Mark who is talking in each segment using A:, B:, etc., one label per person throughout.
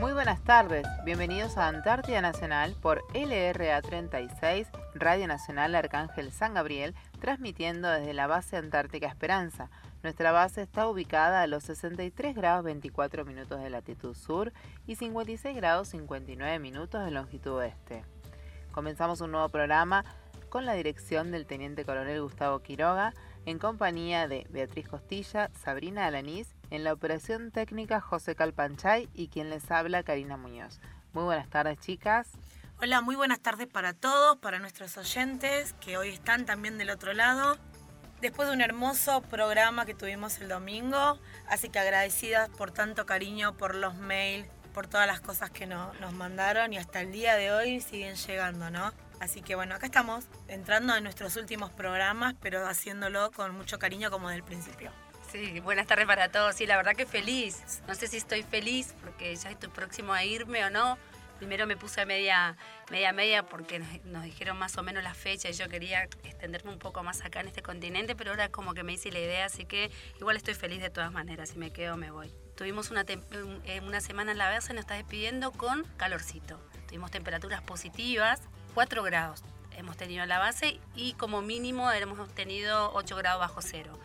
A: Muy buenas tardes, bienvenidos a Antártida Nacional por LRA 36, Radio Nacional Arcángel San Gabriel, transmitiendo desde la base Antártica Esperanza. Nuestra base está ubicada a los 63 grados 24 minutos de latitud sur y 56 grados 59 minutos de longitud oeste. Comenzamos un nuevo programa con la dirección del Teniente Coronel Gustavo Quiroga, en compañía de Beatriz Costilla, Sabrina Alanís, en la operación técnica José Calpanchay y quien les habla Karina Muñoz. Muy buenas tardes chicas.
B: Hola, muy buenas tardes para todos, para nuestros oyentes que hoy están también del otro lado. Después de un hermoso programa que tuvimos el domingo, así que agradecidas por tanto cariño, por los mails, por todas las cosas que nos mandaron y hasta el día de hoy siguen llegando, ¿no? Así que bueno, acá estamos entrando en nuestros últimos programas, pero haciéndolo con mucho cariño como del principio.
C: Sí, buenas tardes para todos. Sí, la verdad que feliz. No sé si estoy feliz porque ya estoy próximo a irme o no. Primero me puse a media, media, media porque nos, dijeron más o menos la fecha y yo quería extenderme un poco más acá en este continente, pero ahora como que me hice la idea, así que igual estoy feliz de todas maneras. Si me quedo, me voy. Tuvimos una, eh, una semana en la base, nos está despidiendo con calorcito. Tuvimos temperaturas positivas, 4 grados hemos tenido en la base y como mínimo hemos tenido 8 grados bajo cero.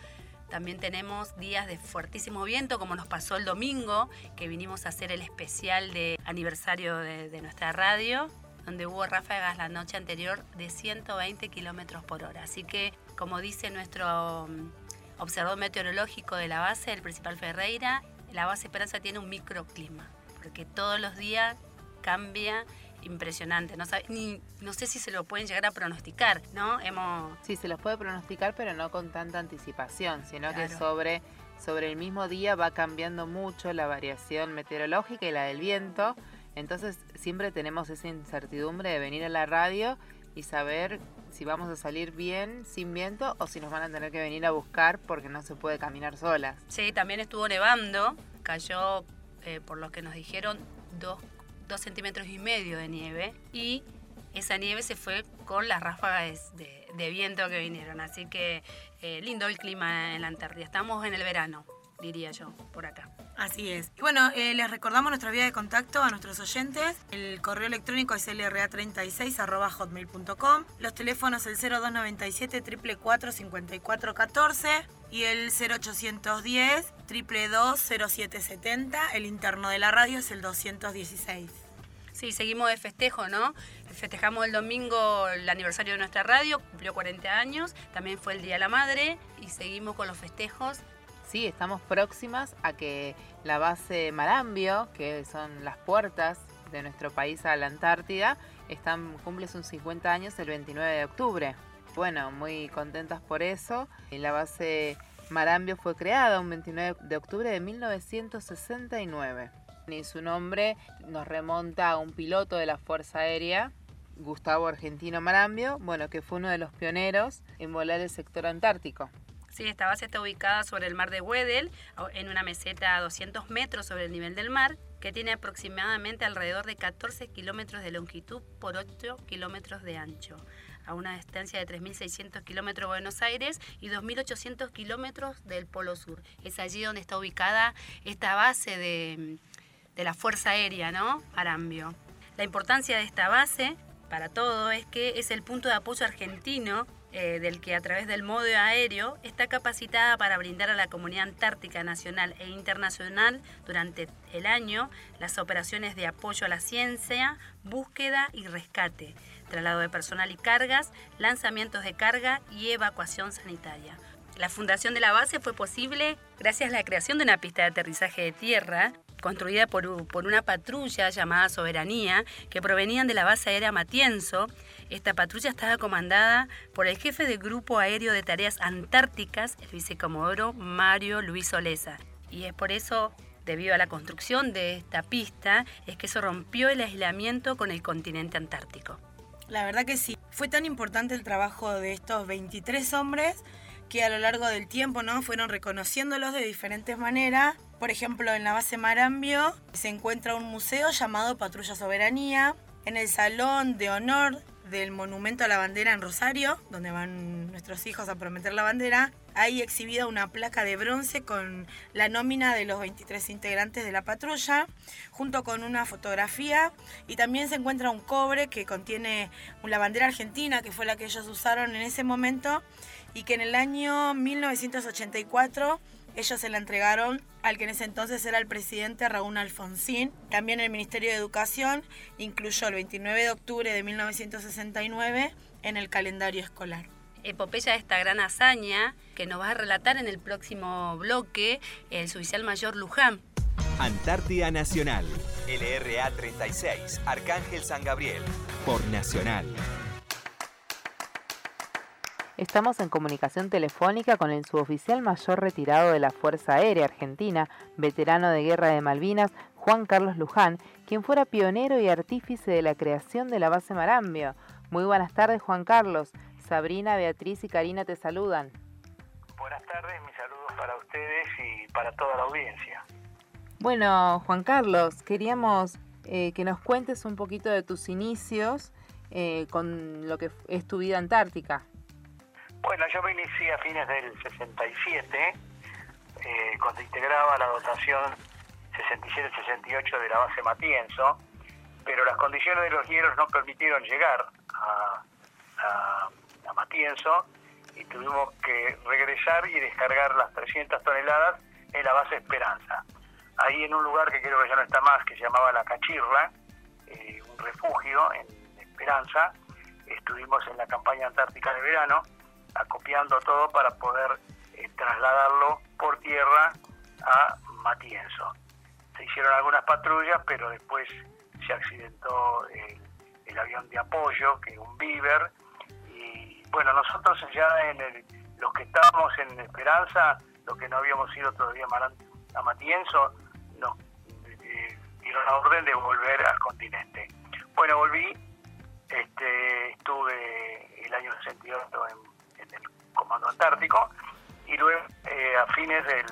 C: También tenemos días de fuertísimo viento, como nos pasó el domingo, que vinimos a hacer el especial de aniversario de, nuestra radio, donde hubo ráfagas la noche anterior de 120 kilómetros por hora. Así que, como dice nuestro mm, observador meteorológico de la base, el principal Ferreira, la base Esperanza tiene un microclima, porque todos los días cambia impresionante. No, ni, no sé si se lo pueden llegar a pronosticar, ¿no?
A: Hemos... Sí, se los puede pronosticar, pero no con tanta anticipación, sino que sobre, sobre el mismo día va cambiando mucho la variación meteorológica y la del viento. Entonces siempre tenemos esa incertidumbre de venir a la radio y saber si vamos a salir bien sin viento o si nos van a tener que venir a buscar porque no se puede caminar solas.
C: Sí, también estuvo nevando, cayó, eh, por lo que nos dijeron, dos dos centímetros y medio de nieve y esa nieve se fue con las ráfagas de, viento que vinieron. Así que eh, lindo el clima en la Antártida. Estamos en el verano, diría yo, por acá.
B: Así es. Y bueno, eh, les recordamos nuestra vía de contacto a nuestros oyentes. El correo electrónico es lra36.hotmail.com. Los teléfonos el 0297 444 5414 y el 0810 222 El interno de la radio es el 216.
C: Sí, seguimos de festejo, ¿no? Festejamos el domingo el aniversario de nuestra radio, cumplió 40 años, también fue el Día de la Madre y seguimos con los festejos.
A: Sí, estamos próximas a que la base Marambio, que son las puertas de nuestro país a la Antártida, están, cumple sus 50 años el 29 de octubre bueno, muy contentas por eso. La base Marambio fue creada un 29 de octubre de 1969 y su nombre nos remonta a un piloto de la Fuerza Aérea, Gustavo Argentino Marambio, bueno, que fue uno de los pioneros en volar el sector antártico.
C: Sí, esta base está ubicada sobre el mar de Wedel, en una meseta a 200 metros sobre el nivel del mar, que tiene aproximadamente alrededor de 14 kilómetros de longitud por 8 kilómetros de ancho a una distancia de 3.600 kilómetros de Buenos Aires y 2.800 kilómetros del Polo Sur. Es allí donde está ubicada esta base de, la Fuerza Aérea, ¿no? Arambio. La importancia de esta base para todo es que es el punto de apoyo argentino eh, del que a través del modo aéreo está capacitada para brindar a la comunidad antártica nacional e internacional durante el año las operaciones de apoyo a la ciencia, búsqueda y rescate, traslado de personal y cargas, lanzamientos de carga y evacuación sanitaria. La fundación de la base fue posible gracias a la creación de una pista de aterrizaje de tierra construida por, una patrulla llamada Soberanía, que provenían de la base aérea Matienzo. Esta patrulla estaba comandada por el jefe del Grupo Aéreo de Tareas Antárticas, el vicecomodoro Mario Luis Oleza. Y es por eso, debido a la construcción de esta pista, es que se rompió el aislamiento con el continente antártico.
B: La verdad que sí. Fue tan importante el trabajo de estos 23 hombres que a lo largo del tiempo ¿no? fueron reconociéndolos de diferentes maneras. Por ejemplo, en la base Marambio se encuentra un museo llamado Patrulla Soberanía. En el Salón de Honor del Monumento a la Bandera en Rosario, donde van nuestros hijos a prometer la bandera, ahí exhibida una placa de bronce con la nómina de los 23 integrantes de la patrulla, junto con una fotografía y también se encuentra un cobre que contiene la bandera argentina, que fue la que ellos usaron en ese momento y que en el año 1984 ellos se la entregaron al que en ese entonces era el presidente Raúl Alfonsín. También el Ministerio de Educación incluyó el 29 de octubre de 1969 en el calendario escolar.
C: Epopeya de esta gran hazaña que nos va a relatar en el próximo bloque el suboficial mayor Luján.
D: Antártida Nacional, LRA 36, Arcángel San Gabriel, por Nacional.
A: Estamos en comunicación telefónica con el suboficial mayor retirado de la Fuerza Aérea Argentina, veterano de Guerra de Malvinas, Juan Carlos Luján, quien fuera pionero y artífice de la creación de la base Marambio. Muy buenas tardes, Juan Carlos. Sabrina, Beatriz y Karina te saludan.
E: Buenas tardes, mis saludos para ustedes y para toda la audiencia.
A: Bueno, Juan Carlos, queríamos eh, que nos cuentes un poquito de tus inicios eh, con lo que es tu vida antártica.
E: Bueno, yo me inicié a fines del 67, eh, cuando integraba la dotación 67-68 de la base Matienzo, pero las condiciones de los hielos no permitieron llegar a, Matienzo y tuvimos que regresar y descargar las 300 toneladas en la base Esperanza. Ahí en un lugar que creo que ya no está más, que se llamaba La Cachirla, eh, un refugio en Esperanza, estuvimos en la campaña antártica de verano, acopiando todo para poder eh, trasladarlo por tierra a Matienzo. Se hicieron algunas patrullas, pero después se accidentó el, avión de apoyo, que es un Beaver, y bueno, nosotros ya en el, los que estábamos en Esperanza, los que no habíamos ido todavía a Matienzo, nos eh, dieron la orden de volver al continente. Bueno, volví, este, estuve el año 68 en Comando Antártico, y luego eh, a fines del,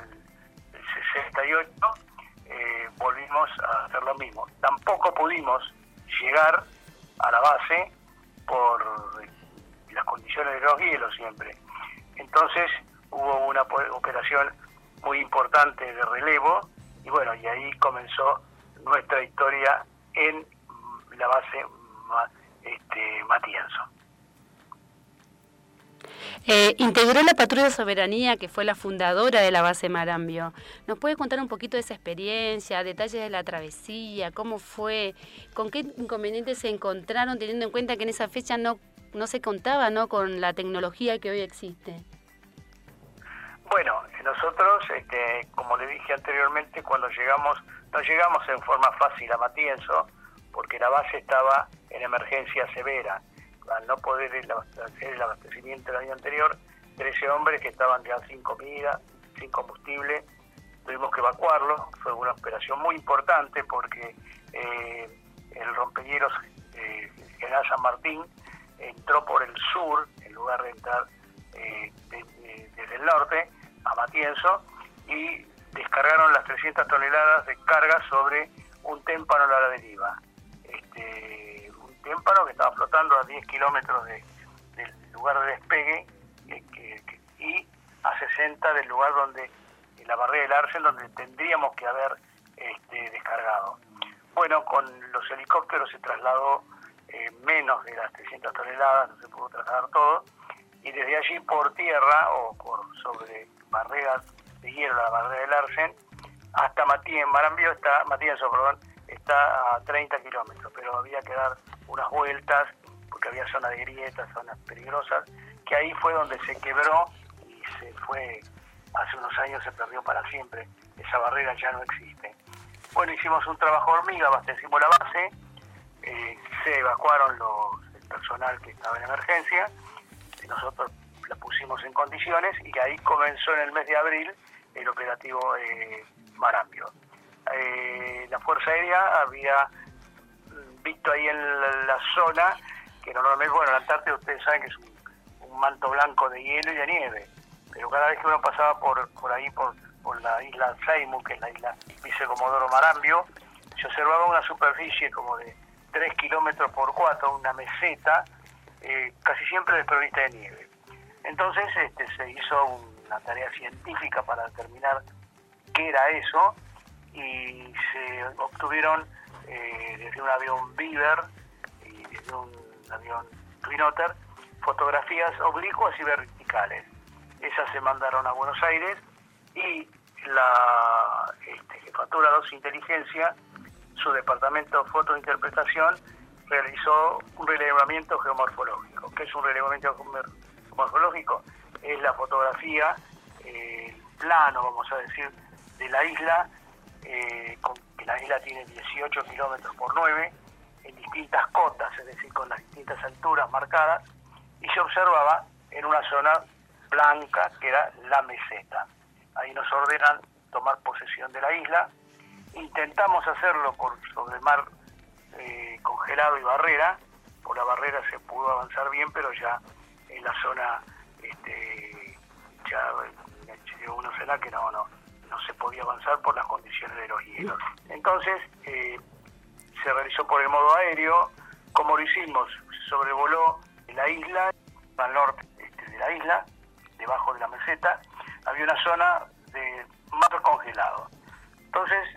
E: 68 eh, volvimos a hacer lo mismo. Tampoco pudimos llegar a la base por las condiciones de los hielos siempre. Entonces hubo una operación muy importante de relevo y bueno, y ahí comenzó nuestra historia en la base este, Matienzo.
C: Eh, integró la Patrulla Soberanía, que fue la fundadora de la base Marambio. ¿Nos puede contar un poquito de esa experiencia, detalles de la travesía, cómo fue, con qué inconvenientes se encontraron, teniendo en cuenta que en esa fecha no, no se contaba ¿no? con la tecnología que hoy existe?
E: Bueno, nosotros, este, como le dije anteriormente, cuando llegamos, no llegamos en forma fácil a Matienzo, porque la base estaba en emergencia severa al no poder hacer el abastecimiento el año anterior, 13 hombres que estaban ya sin comida, sin combustible, tuvimos que evacuarlos, fue una operación muy importante porque eh, el rompehielos eh, General San Martín entró por el sur, en lugar de entrar eh, desde el norte a Matienzo, y descargaron las 300 toneladas de carga sobre un témpano a la deriva. Témpano que estaba flotando a 10 kilómetros del lugar de despegue y a 60 del lugar donde, en la barrera del Arcel, donde tendríamos que haber este, descargado. Bueno, con los helicópteros se trasladó eh, menos de las 300 toneladas, no se pudo trasladar todo, y desde allí por tierra o por sobre barreras de hielo, la barrera del Arsen, hasta Matías, Marambio está, Matías, perdón, está a 30 kilómetros, pero había que dar unas vueltas, porque había zonas de grietas, zonas peligrosas, que ahí fue donde se quebró y se fue, hace unos años se perdió para siempre, esa barrera ya no existe. Bueno, hicimos un trabajo hormiga, abastecimos la base, eh, se evacuaron los, el personal que estaba en emergencia, y nosotros la pusimos en condiciones y ahí comenzó en el mes de abril el operativo eh, Marambio. Eh, la Fuerza Aérea había visto ahí en la, zona, que normalmente, bueno, la Antártida ustedes saben que es un, manto blanco de hielo y de nieve, pero cada vez que uno pasaba por, por ahí, por, por la isla Seymour, que es la isla Vicecomodoro Marambio, se observaba una superficie como de 3 kilómetros por 4, una meseta, eh, casi siempre desprovista de nieve. Entonces este, se hizo un una tarea científica para determinar qué era eso y se obtuvieron eh, desde un avión Beaver y desde un avión Twin Otter fotografías oblicuas y verticales. Esas se mandaron a Buenos Aires y la este, Jefatura 2 Inteligencia, su departamento de fotointerpretación, realizó un relevamiento geomorfológico. ¿Qué es un relevamiento geomorfológico? Es la fotografía, el plano, vamos a decir, de la isla, eh, que la isla tiene 18 kilómetros por 9, en distintas cotas, es decir, con las distintas alturas marcadas, y se observaba en una zona blanca que era la meseta. Ahí nos ordenan tomar posesión de la isla. Intentamos hacerlo por sobre el mar eh, congelado y barrera. Por la barrera se pudo avanzar bien, pero ya en la zona este, ya llegó una zona que no, no, no se podía avanzar por las condiciones de los hielos. Entonces eh, se realizó por el modo aéreo. Como lo hicimos, sobrevoló la isla, al norte este, de la isla, debajo de la meseta, había una zona de mar congelado. Entonces,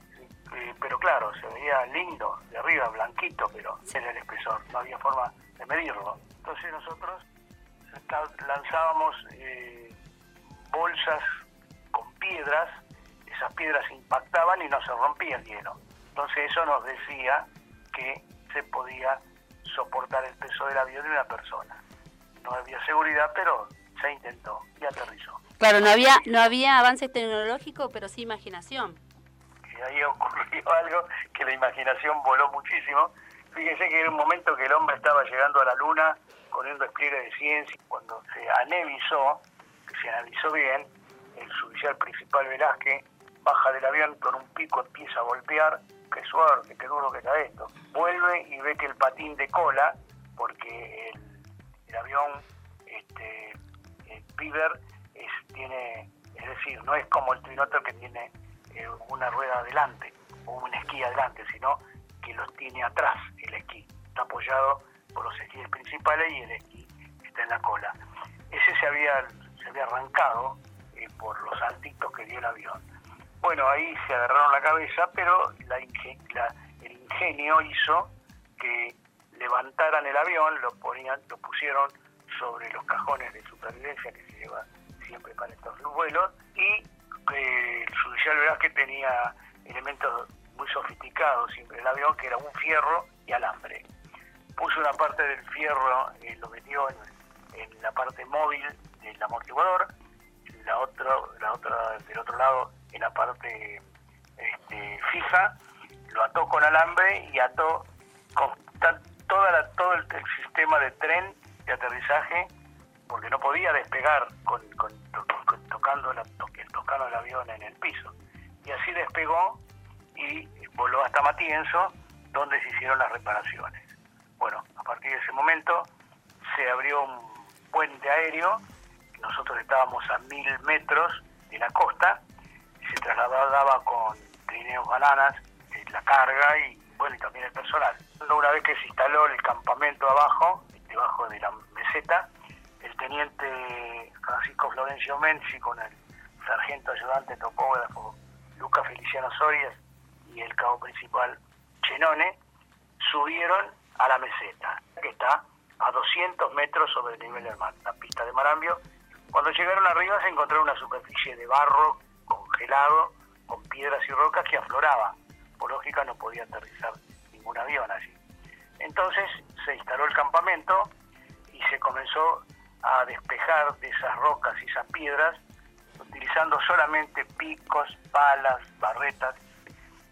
E: eh, pero claro, se veía lindo de arriba, blanquito, pero era el espesor, no había forma de medirlo. Entonces nosotros lanzábamos eh, bolsas con piedras, esas piedras impactaban y no se rompía el hielo. Entonces eso nos decía que se podía soportar el peso del avión de una persona. No había seguridad, pero se intentó y aterrizó.
C: Claro, no había, no había avance tecnológico, pero sí imaginación.
E: Y ahí ocurrió algo que la imaginación voló muchísimo. Fíjense que era un momento que el hombre estaba llegando a la luna con un despliegue de ciencia. Cuando se analizó, que se analizó bien, el oficial principal Velázquez baja del avión con un pico, empieza a golpear. Qué suerte, qué duro que está esto. Vuelve y ve que el patín de cola, porque el, avión, este, el es, tiene, es decir, no es como el Twin que tiene eh, una rueda adelante o un esquí adelante, sino que los tiene atrás el esquí. Está apoyado por los esquíes principales y el esquí está en la cola. Ese se había, se había arrancado eh, por los saltitos que dio el avión. Bueno, ahí se agarraron la cabeza, pero la, el ingenio hizo que levantaran el avión, lo, ponían, lo pusieron sobre los cajones de supervivencia que se lleva siempre para estos vuelos y eh, el judicial que tenía elementos muy sofisticados siempre el avión que era un fierro y alambre. Puso una parte del fierro eh, lo metió en, la parte móvil del amortiguador la otra la otra del otro lado en la parte este, fija lo ató con alambre y ató toda todo el sistema de tren de aterrizaje porque no podía despegar con, tocando el tocando del avión en el piso. Y así despegó y voló hasta Matienzo, donde se hicieron las reparaciones. Bueno, a partir de ese momento se abrió un puente aéreo, nosotros estábamos a mil metros de la costa, se trasladaba con trineos bananas eh, la carga y bueno y también el personal. Una vez que se instaló el campamento abajo, debajo de la meseta, el teniente Francisco Florencio Menzi con el sargento ayudante topógrafo Lucas Feliciano Soria y el cabo principal Chenone subieron a la meseta, que está a 200 metros sobre el nivel del mar, la pista de Marambio. Cuando llegaron arriba se encontraron una superficie de barro congelado con piedras y rocas que afloraba. Por lógica no podía aterrizar ningún avión allí. Entonces se instaló el campamento y se comenzó a despejar de esas rocas y esas piedras utilizando solamente picos, palas, barretas,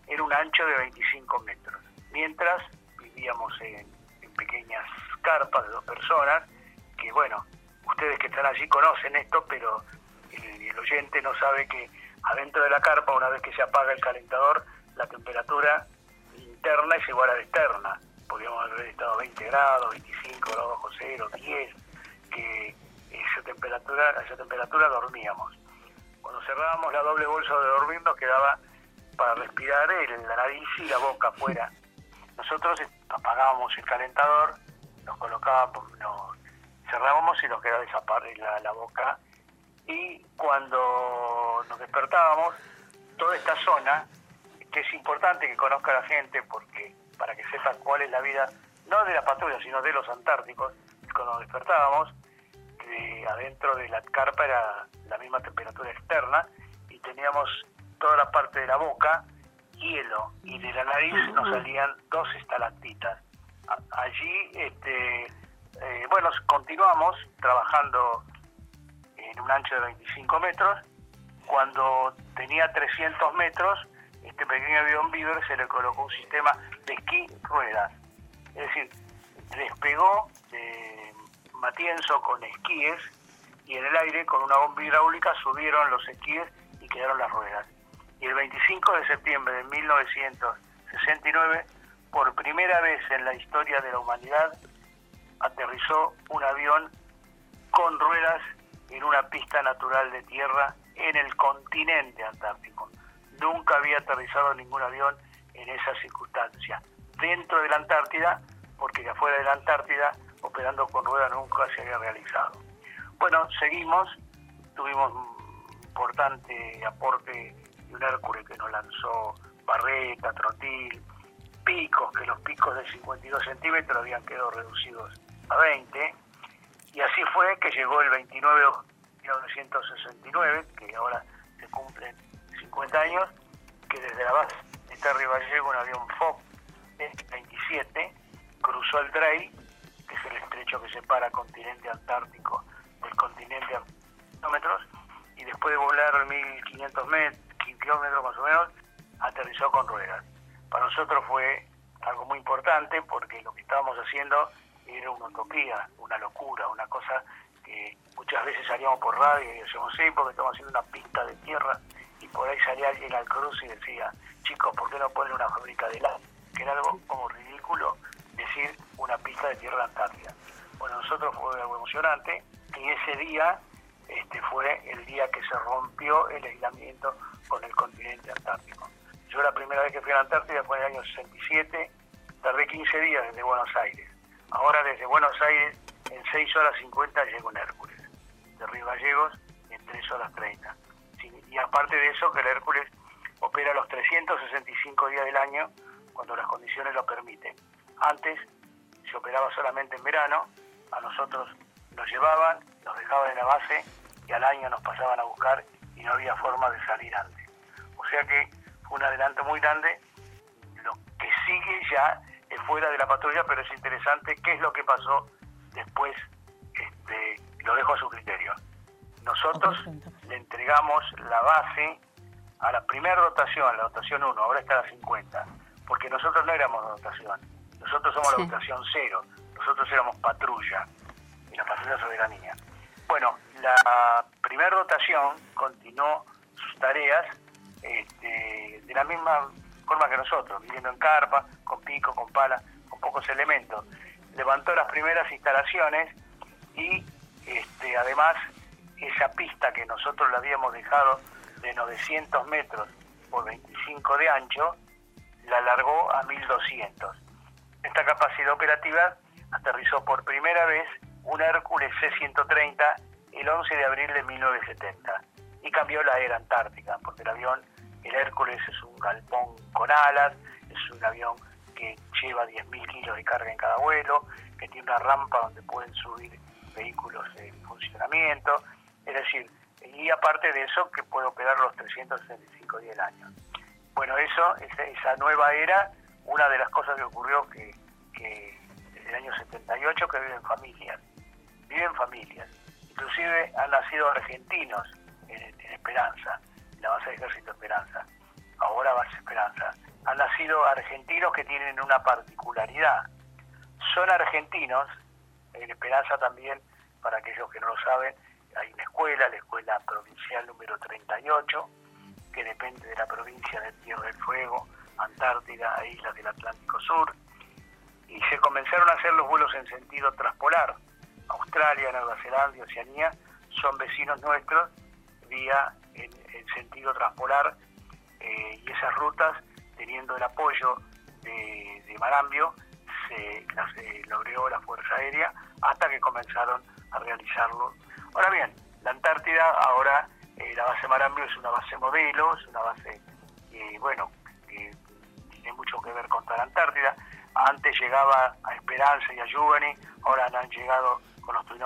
E: en un ancho de 25 metros. Mientras vivíamos en, pequeñas carpas de dos personas, que bueno, ustedes que están allí conocen esto, pero el, oyente no sabe que adentro de la carpa, una vez que se apaga el calentador, la temperatura interna es igual a la externa. Podríamos haber estado a 20 grados, 25 grados bajo cero, 10, que esa temperatura, a esa temperatura dormíamos. Cuando cerrábamos la doble bolsa de dormir nos quedaba para respirar el, la nariz y la boca afuera. Nosotros apagábamos el calentador, nos colocábamos, nos cerrábamos y nos quedaba esa parte, la boca y cuando nos despertábamos, toda esta zona, que es importante que conozca la gente porque para que sepa cuál es la vida, no de la patrulla, sino de los antárticos, cuando nos despertábamos, adentro de la carpa era la misma temperatura externa y teníamos toda la parte de la boca hielo y de la nariz nos salían dos estalactitas. Allí, este, eh, bueno, continuamos trabajando un ancho de 25 metros. Cuando tenía 300 metros, este pequeño avión Beaver se le colocó un sistema de esquí ruedas. Es decir, despegó de Matienzo con esquíes y en el aire con una bomba hidráulica subieron los esquíes y quedaron las ruedas. Y el 25 de septiembre de 1969, por primera vez en la historia de la humanidad, aterrizó un avión con ruedas en una pista natural de tierra en el continente antártico. Nunca había aterrizado ningún avión en esa circunstancia. Dentro de la Antártida, porque afuera de la Antártida, operando con ruedas nunca se había realizado. Bueno, seguimos, tuvimos un importante aporte de un Hércules que nos lanzó barreta, trotil, picos, que los picos de 52 centímetros habían quedado reducidos a 20, y así fue que llegó el 29 de 1969, que ahora se cumplen 50 años, que desde la base de Terry Vallejo, un avión FOB 27, cruzó el Drey, que es el estrecho que separa continente antártico del continente kilómetros, y después de volar 1500 metros, kilómetros más o menos, aterrizó con ruedas. Para nosotros fue algo muy importante porque lo que estábamos haciendo era una utopía, una locura, una cosa que muchas veces salíamos por radio y decíamos, sí, porque estamos haciendo una pista de tierra y por ahí salía alguien al cruz y decía, chicos, ¿por qué no ponen una fábrica de helado? Que era algo como ridículo decir una pista de tierra antártida. Bueno, nosotros fue algo emocionante y ese día este, fue el día que se rompió el aislamiento con el continente antártico. Yo la primera vez que fui a la Antártida fue en el año 67, tardé 15 días desde Buenos Aires. Ahora desde Buenos Aires en 6 horas 50 llego en Hércules, de Río Gallegos en 3 horas 30. Y aparte de eso que el Hércules opera los 365 días del año cuando las condiciones lo permiten. Antes se operaba solamente en verano, a nosotros nos llevaban, nos dejaban en la base y al año nos pasaban a buscar y no había forma de salir antes. O sea que fue un adelanto muy grande. Lo que sigue ya fuera de la patrulla, pero es interesante qué es lo que pasó después. Este, lo dejo a su criterio. Nosotros le entregamos la base a la primera dotación, la dotación 1, ahora está la 50, porque nosotros no éramos dotación, nosotros somos la dotación 0, nosotros éramos patrulla y la patrulla soberanía. Bueno, la primera dotación continuó sus tareas este, de la misma forma que nosotros, viviendo en carpa, con pico, con pala, con pocos elementos. Levantó las primeras instalaciones y este, además esa pista que nosotros le habíamos dejado de 900 metros por 25 de ancho, la alargó a 1200. Esta capacidad operativa aterrizó por primera vez un Hércules C-130 el 11 de abril de 1970 y cambió la era antártica, porque el avión, el Hércules es un galpón con alas, es un avión que lleva 10.000 kilos de carga en cada vuelo, que tiene una rampa donde pueden subir vehículos en funcionamiento, es decir, y aparte de eso que puede operar los 365 días del año. Bueno, eso, esa, nueva era, una de las cosas que ocurrió que, que desde el año 78 que viven familias, viven familias, inclusive han nacido argentinos en, Esperanza, la base de ejército Esperanza, ahora base Esperanza, han nacido argentinos que tienen una particularidad, son argentinos, en Esperanza también, para aquellos que no lo saben, hay una escuela, la escuela provincial número 38, que depende de la provincia de Tierra del Fuego, Antártida e Islas del Atlántico Sur, y se comenzaron a hacer los vuelos en sentido transpolar. Australia, Nueva Zelanda y Oceanía son vecinos nuestros vía en, sentido transpolar eh, y esas rutas, teniendo el apoyo de, Marambio, se eh, logró la Fuerza Aérea hasta que comenzaron a realizarlo. Ahora bien, la Antártida ahora, eh, la base Marambio es una base modelo, es una base, eh, bueno, que tiene mucho que ver con toda la Antártida. Antes llegaba a Esperanza y a Yugani, ahora han llegado con los Twin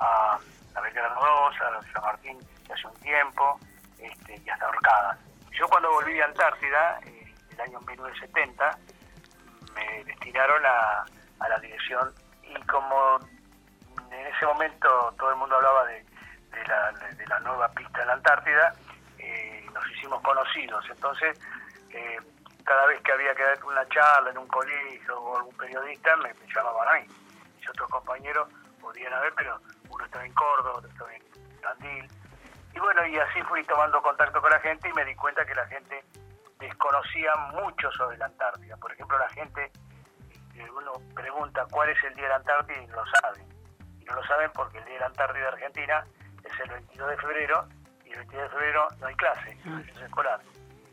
E: a, a Belgrano 2, a San Martín hace un tiempo, este, y hasta Orcada. Yo cuando volví a Antártida, eh, el año 1970, me destinaron a, a la dirección y como en ese momento todo el mundo hablaba de, la, nueva pista en la Antártida, eh, nos hicimos conocidos. Entonces, eh, cada vez que había que dar una charla en un colegio o algún periodista, me, llamaban a. Y otros compañeros podían haber, pero uno estaba en Córdoba, otro estaba en Tandil. Y bueno, y así fui tomando contacto con la gente y me di cuenta que la gente desconocía mucho sobre la Antártida. Por ejemplo, la gente, eh, uno pregunta cuál es el día de la Antártida y no lo saben no lo saben porque el Día de la Antártida de Argentina es el 22 de febrero y el 22 de febrero no hay clase, no hay escolar.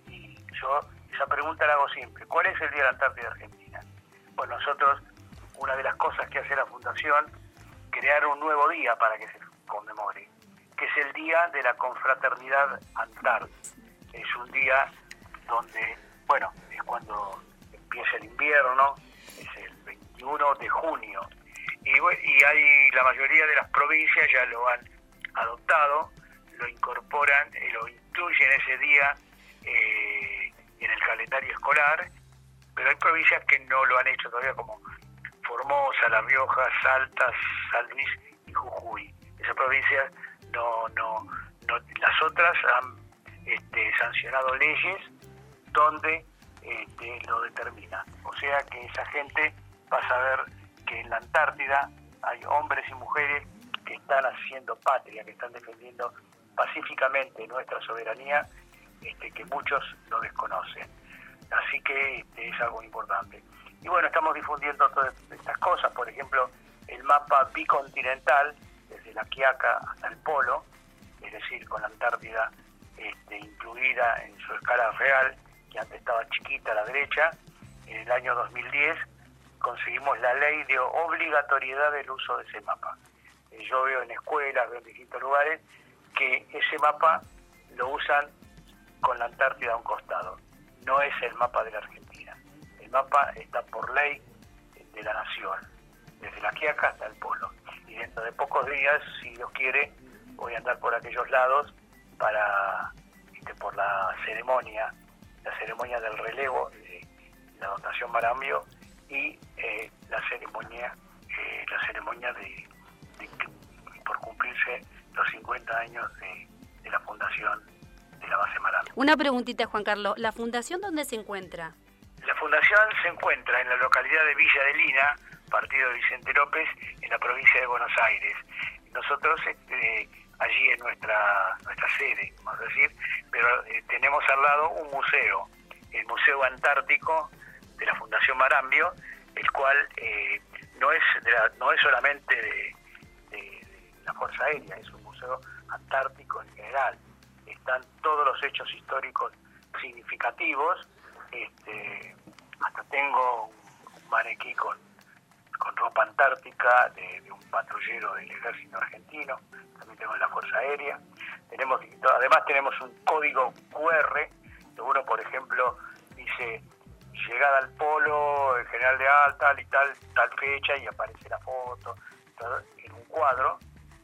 E: Y yo esa pregunta la hago siempre, ¿cuál es el Día de la Antártida de Argentina? Bueno, nosotros, una de las cosas que hace la Fundación, crear un nuevo día para que se conmemore, que es el Día de la Confraternidad Antártica. Es un día donde, bueno, es cuando empieza el invierno, es el 21 de junio y, hay la mayoría de las provincias ya lo han adoptado, lo incorporan, eh, lo incluyen ese día eh, en el calendario escolar, pero hay provincias que no lo han hecho todavía como Formosa, La Rioja, Salta, San Luis y Jujuy. Esas provincias no, no, no las otras han este, sancionado leyes donde este, lo determina. O sea que esa gente va a saber que en la Antártida hay hombres y mujeres que están haciendo patria, que están defendiendo pacíficamente nuestra soberanía, este, que muchos lo desconocen. Así que este, es algo importante. Y bueno, estamos difundiendo todas estas cosas, por ejemplo, el mapa bicontinental, desde la Quiaca hasta el Polo, es decir, con la Antártida este, incluida en su escala real, que antes estaba chiquita a la derecha, en el año 2010 conseguimos la ley de obligatoriedad del uso de ese mapa. Eh, yo veo en escuelas, veo en distintos lugares, que ese mapa lo usan con la Antártida a un costado. No es el mapa de la Argentina. Mapa está por ley de la nación, desde la Quiaca hasta el Polo. Y dentro de pocos días, si Dios quiere, voy a andar por aquellos lados para, por la ceremonia, la ceremonia del relevo de la dotación Marambio y eh, la ceremonia eh, la ceremonia de, por cumplirse los 50 años de, la fundación de la base Marambio.
C: Una preguntita, Juan Carlos. ¿La fundación dónde se encuentra?
E: La fundación se encuentra en la localidad de Villa de Lina, partido de Vicente López, en la provincia de Buenos Aires. Nosotros este, allí en nuestra nuestra sede, vamos a decir, pero eh, tenemos al lado un museo, el Museo Antártico de la Fundación Marambio, el cual eh, no es no es solamente de, la Fuerza Aérea, es un museo antártico en general. Están todos los hechos históricos significativos. Este, hasta tengo un maniquí con, con ropa antártica de, un patrullero del ejército argentino, también tengo la Fuerza Aérea. Tenemos, además tenemos un código QR, uno por ejemplo dice llegada al polo, el general de alta, y tal, tal fecha, y aparece la foto en un cuadro,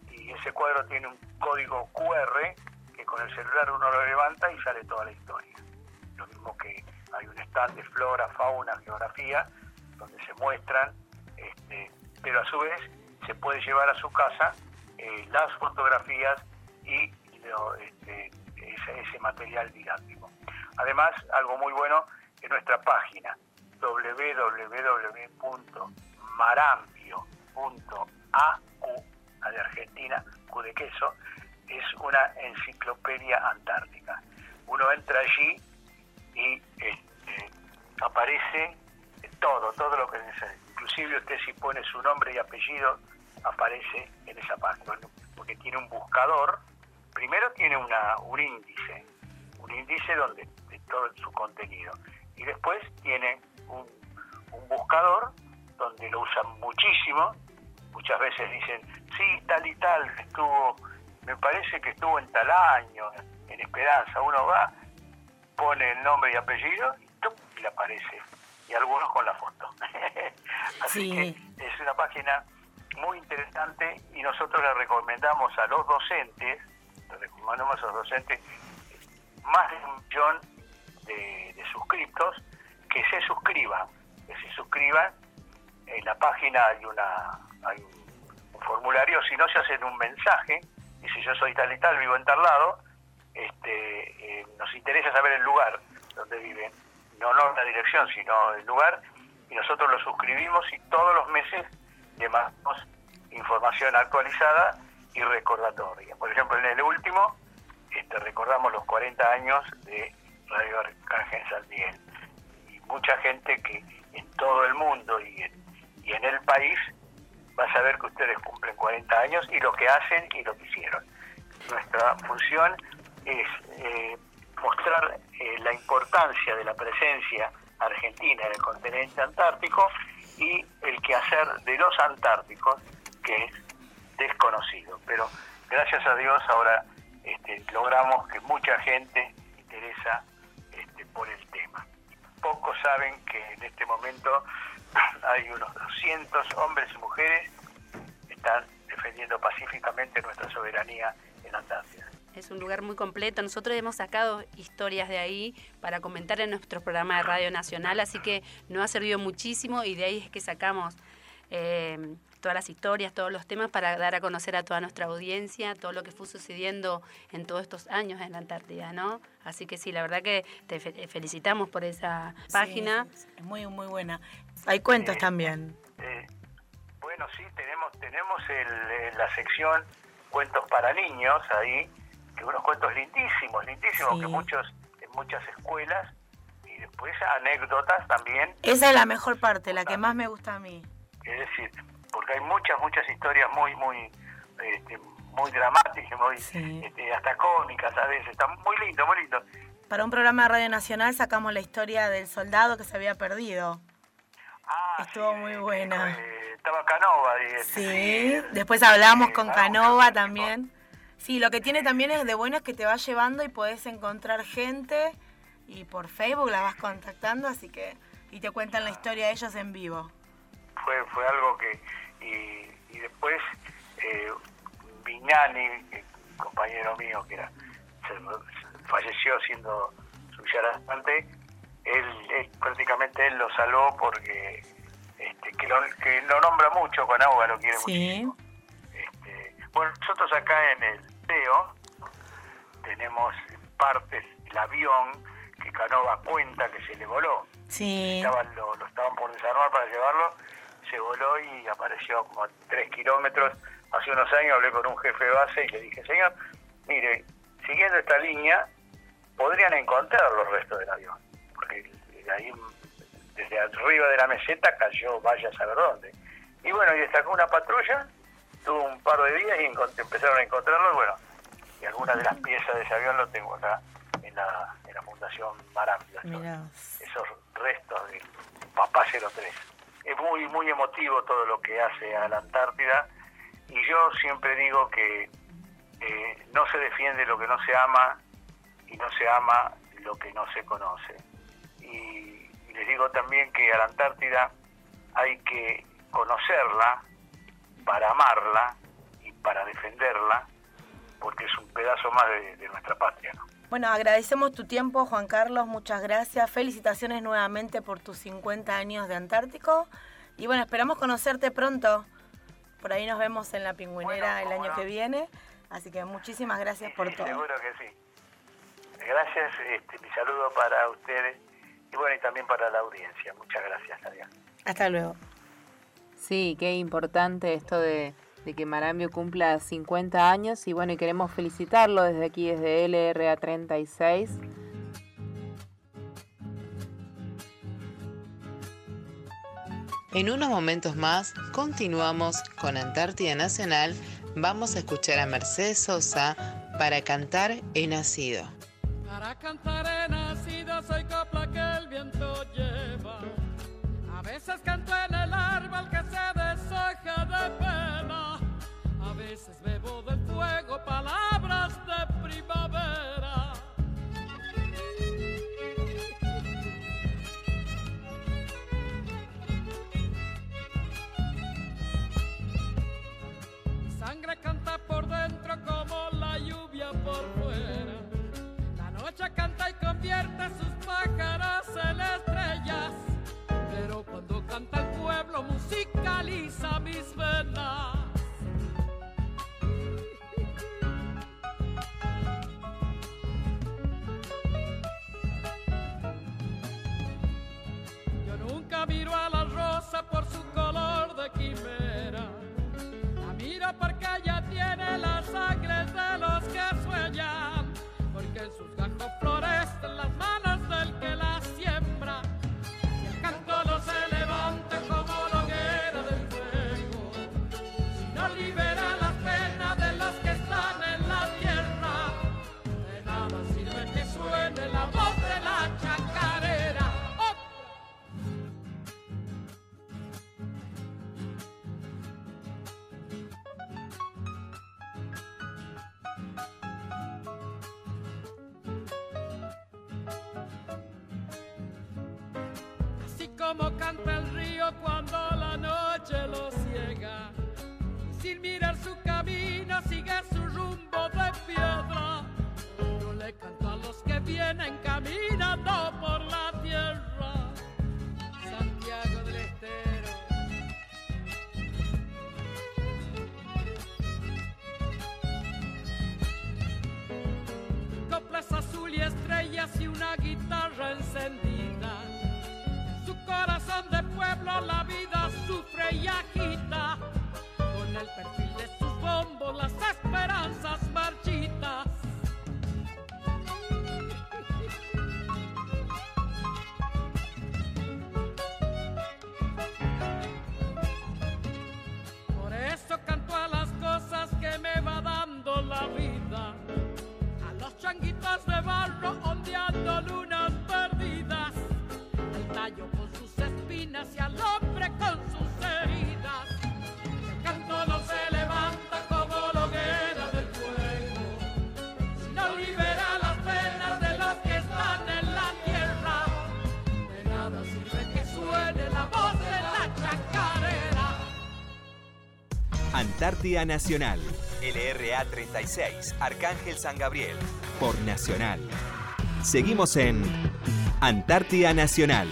E: y ese cuadro tiene un código QR que con el celular uno lo levanta y sale toda la historia. De flora, fauna, geografía, donde se muestran, este, pero a su vez se puede llevar a su casa eh, las fotografías y este, ese material didáctico. Además, algo muy bueno en nuestra página www.marambio.acu, la de Argentina, Q de queso, es una enciclopedia antártica. Uno entra allí y este, aparece todo, todo lo que necesita. Inclusive usted si pone su nombre y apellido, aparece en esa página, porque tiene un buscador. Primero tiene una, un índice, un índice donde de todo su contenido y después tiene un, buscador donde lo usan muchísimo, muchas veces dicen, sí, tal y tal estuvo me parece que estuvo en tal año, en Esperanza. Uno va, pone el nombre y apellido le aparece. Y algunos con la foto. Así que es una página muy interesante y nosotros le recomendamos a los docentes, le recomendamos a los docentes más de un millón de, de suscriptos que se suscriban, que se suscriban. En la página hay una hay un, formulario, si no se hacen un mensaje, y si yo soy tal y tal, vivo en tal lado, este, eh, nos interesa saber el lugar donde viven, no, no la dirección, sino el lugar, y nosotros lo suscribimos y todos los meses le información actualizada y recordatoria. Por ejemplo, en el último este, recordamos los 40 años de Radio Arcángel San. Y mucha gente que en todo el mundo y en, y en el país va a saber que ustedes cumplen 40 años y lo que hacen y lo que hicieron. Nuestra función es eh, mostrar eh, la importancia de la presencia argentina en el continente antártico y el quehacer de los antárticos, que es desconocido. Pero gracias a Dios ahora este, logramos que mucha gente interesa este, por el tema. Pocos saben que en este momento hay unos 200 hombres y mujeres que están defendiendo pacíficamente nuestra soberanía en Antártida.
C: Es un lugar muy completo. Nosotros hemos sacado historias de ahí para comentar en nuestro programa de Radio Nacional, así que nos ha servido muchísimo y de ahí es que sacamos eh, todas las historias, todos los temas para dar a conocer a toda nuestra audiencia todo lo que fue sucediendo en todos estos años en la Antártida, ¿no? Así que sí, la verdad que te felicitamos por esa página.
B: es muy, muy buena. Hay cuentos también.
E: Eh, bueno, sí, tenemos, tenemos el, la sección Cuentos para Niños ahí, que unos cuentos lindísimos, lindísimos, que muchos en muchas escuelas, y después anécdotas también.
B: Esa es la mejor parte, la que más me gusta a mí.
E: Es decir, porque hay muchas, muchas historias muy, muy, este, muy dramáticas, muy, este, hasta cómicas a veces, está muy lindo, muy lindo.
B: Para un programa de Radio Nacional sacamos la historia del soldado que se había perdido.
E: Ah,
B: Estuvo muy buena.
E: Eh, estaba Canova.
B: sí, después hablamos con Canova también. Sí, lo que tiene también es de bueno es que te va llevando y podés encontrar gente y por Facebook la vas contactando, así que y te cuentan la historia de ellos en vivo.
E: Fue fue algo que y, después eh, Viñani, compañero mío que era falleció siendo su bastante él, prácticamente él lo salvó porque este, que, lo, que lo nombra mucho con agua, lo quiere muchísimo. Bueno, nosotros acá en el TEO tenemos partes del avión que Canova cuenta que se le voló.
B: Sí.
E: lo, lo, estaban por desarmar para llevarlo, se voló y apareció como a tres kilómetros. Hace unos años hablé con un jefe de base y le dije, señor, mire, siguiendo esta línea, podrían encontrar los restos del avión porque ahí desde arriba de la meseta cayó vaya a saber dónde. Y bueno, y destacó una patrulla, tuvo un par de días y empezaron a encontrarlo, bueno, y algunas de las piezas de ese avión lo tengo acá en la, en la Fundación Marambia, esos restos del Papá 03. Es muy, muy emotivo todo lo que hace a la Antártida y yo siempre digo que eh, no se defiende lo que no se ama y no se ama lo que no se conoce. Y, les digo también que a la Antártida hay que conocerla para amarla y para defenderla, porque es un pedazo más de, nuestra patria.
B: Bueno, agradecemos tu tiempo, Juan Carlos, muchas gracias. Felicitaciones nuevamente por tus 50 años de Antártico. Y bueno, esperamos conocerte pronto. Por ahí nos vemos en la pingüinera el año que viene. Así que muchísimas gracias por todo.
E: Seguro que sí. Gracias, este, mi saludo para ustedes y bueno, y también para la audiencia. Muchas gracias, Nadia.
B: Hasta luego.
A: Sí, qué importante esto de, que Marambio cumpla 50 años y bueno, y queremos felicitarlo desde aquí, desde LRA 36. En unos momentos más continuamos con Antártida Nacional. Vamos a escuchar a Mercedes Sosa para cantar He Nacido.
F: Para cantar he nacido soy copla que el viento lleva. A veces canto en deshoja de fuego palabras de primavera. Mi sangre canta por dentro como la lluvia por fuera. La noche canta y convierte sus pájaros en estrellas. Pero cuando canta el pueblo musicaliza mis venas. Por su color de quimera. La miro porque ella tiene la sangre de los que sueñan. Porque en sus gajos florecen las
D: Antártida Nacional. LRA 36, Arcángel San Gabriel. Por Nacional. Seguimos en Antártida Nacional.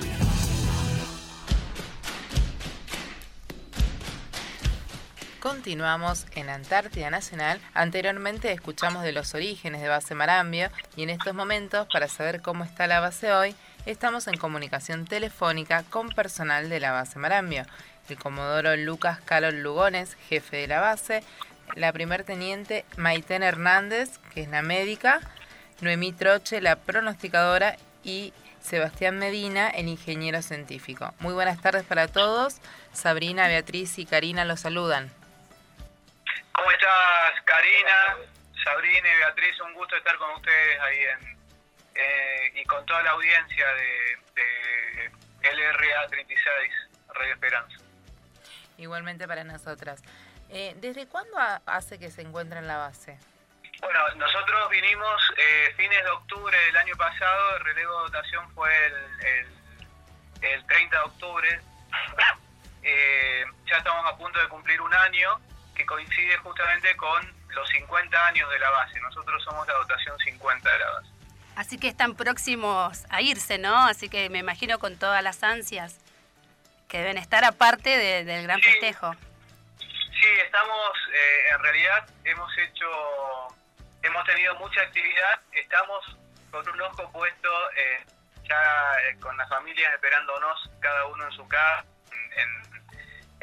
A: Continuamos en Antártida Nacional. Anteriormente escuchamos de los orígenes de Base Marambio y en estos momentos, para saber cómo está la base hoy, estamos en comunicación telefónica con personal de la base Marambio. El comodoro Lucas Carol Lugones, jefe de la base, la primer teniente Maiten Hernández, que es la médica, Noemí Troche, la pronosticadora y Sebastián Medina, el ingeniero científico. Muy buenas tardes para todos. Sabrina, Beatriz y Karina los saludan.
G: ¿Cómo estás, Karina, Sabrina y Beatriz? Un gusto estar con ustedes ahí en, eh, y con toda la audiencia de, de LRA 36, Radio Esperanza.
A: Igualmente para nosotras. Eh, ¿Desde cuándo ha- hace que se encuentra en la base?
G: Bueno, nosotros vinimos eh, fines de octubre del año pasado, el relevo de dotación fue el, el- el 30 de octubre. Eh, ya estamos a punto de cumplir un año que coincide justamente con los 50 años de la base. Nosotros somos la dotación 50 de la base.
C: Así que están próximos a irse, ¿no? Así que me imagino con todas las ansias que deben estar aparte de- del gran
G: Sí.
C: festejo.
G: Sí, estamos, eh, en realidad hemos hecho, hemos tenido mucha actividad, estamos con un ojo puesto eh, ya eh, con las familias esperándonos, cada uno en su casa, en,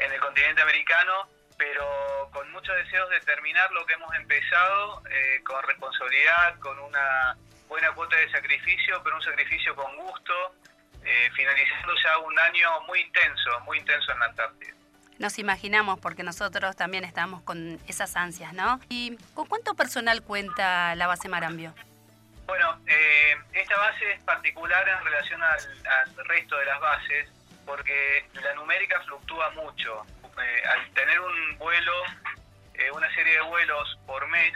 G: en el continente americano, pero con muchos deseos de terminar lo que hemos empezado, eh, con responsabilidad, con una buena cuota de sacrificio, pero un sacrificio con gusto, eh, finalizando ya un año muy intenso, muy intenso en la Antártida.
C: Nos imaginamos porque nosotros también estamos con esas ansias, ¿no? ¿Y con cuánto personal cuenta la base Marambio?
G: Bueno, eh, esta base es particular en relación al, al resto de las bases porque la numérica fluctúa mucho. Eh, al tener un vuelo, eh, una serie de vuelos por mes,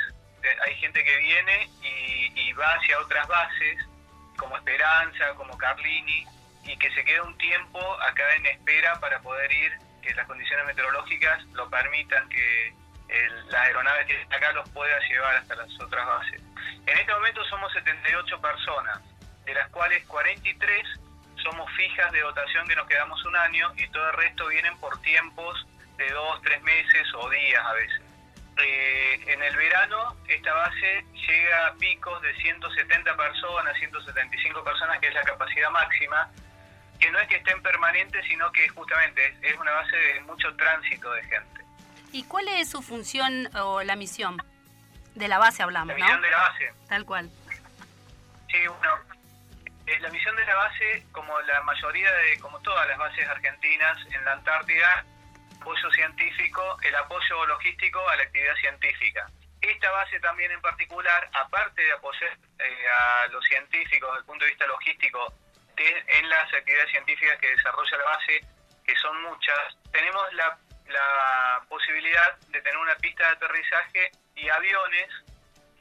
G: hay gente que viene y, y va hacia otras bases, como Esperanza, como Carlini, y que se queda un tiempo acá en espera para poder ir, que las condiciones meteorológicas lo permitan, que la aeronave que está acá los pueda llevar hasta las otras bases. En este momento somos 78 personas, de las cuales 43 somos fijas de dotación que nos quedamos un año y todo el resto vienen por tiempos de dos, tres meses o días a veces. Eh, en el verano esta base llega a picos de 170 personas, 175 personas, que es la capacidad máxima, que no es que estén permanentes, sino que justamente es una base de mucho tránsito de gente.
C: ¿Y cuál es su función o la misión? De la base hablamos,
G: La misión de la base.
C: Tal cual.
G: Sí, bueno, eh, la misión de la base, como la mayoría de, como todas las bases argentinas en la Antártida, apoyo científico, el apoyo logístico a la actividad científica. Esta base también en particular, aparte de apoyar eh, a los científicos desde el punto de vista logístico en las actividades científicas que desarrolla la base, que son muchas, tenemos la, la posibilidad de tener una pista de aterrizaje y aviones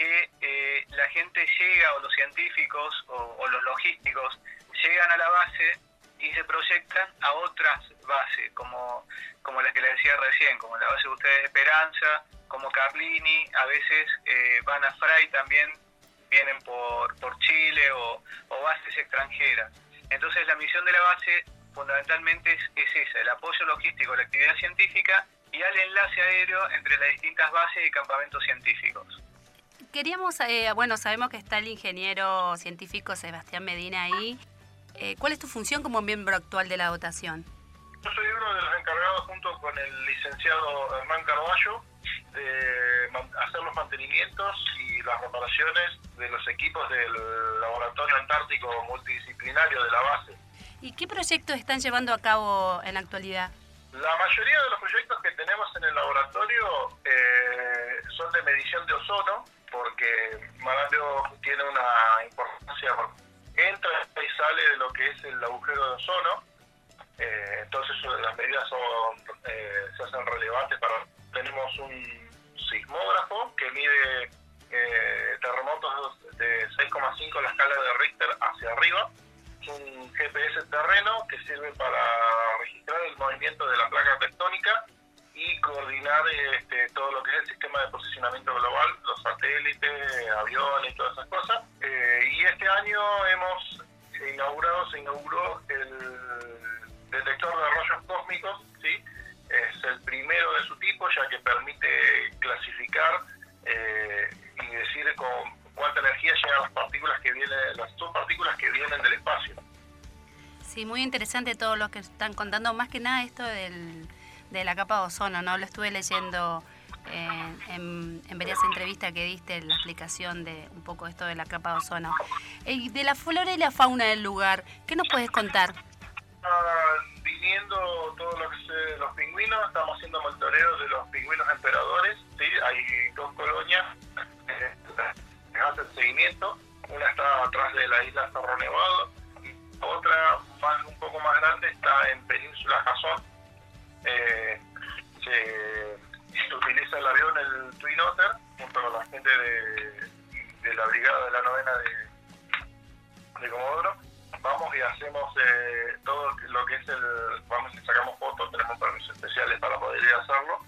G: que eh, la gente llega o los científicos o, los logísticos llegan a la base y se proyectan a otras bases, como, como las que les decía recién, como la base de ustedes de Esperanza, como Carlini, a veces eh, van a Fray también, vienen por, por Chile o, o, bases extranjeras. Entonces la misión de la base fundamentalmente es, es esa, el apoyo logístico a la actividad científica y al enlace aéreo entre las distintas bases y campamentos científicos
C: queríamos, eh, bueno, sabemos que está el ingeniero científico Sebastián Medina ahí. Eh, ¿Cuál es tu función como miembro actual de la dotación?
H: Yo soy uno de los encargados junto con el licenciado Hernán Carballo de hacer los mantenimientos y las reparaciones de los equipos del Laboratorio Antártico Multidisciplinario de la base.
C: ¿Y qué proyectos están llevando a cabo en la actualidad?
H: La mayoría de los proyectos que tenemos en el laboratorio eh, son de medición de ozono, porque Marambio tiene una importancia, entra y sale de lo que es el agujero de ozono, eh, entonces las medidas son, eh, se hacen relevantes para... Tenemos un sismógrafo que mide eh, terremotos de 6,5 a la escala de Richter hacia arriba, un GPS terreno que sirve para registrar el movimiento de la placa tectónica y coordinar este, todo lo que es el sistema de posicionamiento global, los satélites, aviones todas esas cosas. Eh, y este año hemos inaugurado, se inauguró el detector de rayos cósmicos, ¿sí? El primero de su tipo ya que permite clasificar eh, y decir con cuánta energía llegan las partículas que vienen, las subpartículas que vienen del espacio.
C: Sí, muy interesante todo lo que están contando, más que nada esto del de la capa de ozono, ¿no? Lo estuve leyendo eh, en, varias entrevistas que diste, la explicación de un poco esto de la capa de ozono. Eh, de la flora y la fauna del lugar, ¿qué nos puedes contar?
H: Viniendo todo lo que los pingüinos, estamos haciendo monitoreos de los pingüinos emperadores, hay dos colonias eh, que hacen seguimiento, una está atrás de la isla Cerro Nevado, y otra más, un poco más grande está en Península Jazón, eh, se, utiliza el avión, el Twin Otter, junto con la gente de, la brigada de la novena de, de Comodoro. Vamos y hacemos eh, todo lo que es el, vamos y sacamos fotos, tenemos permisos especiales para poder ir a hacerlo,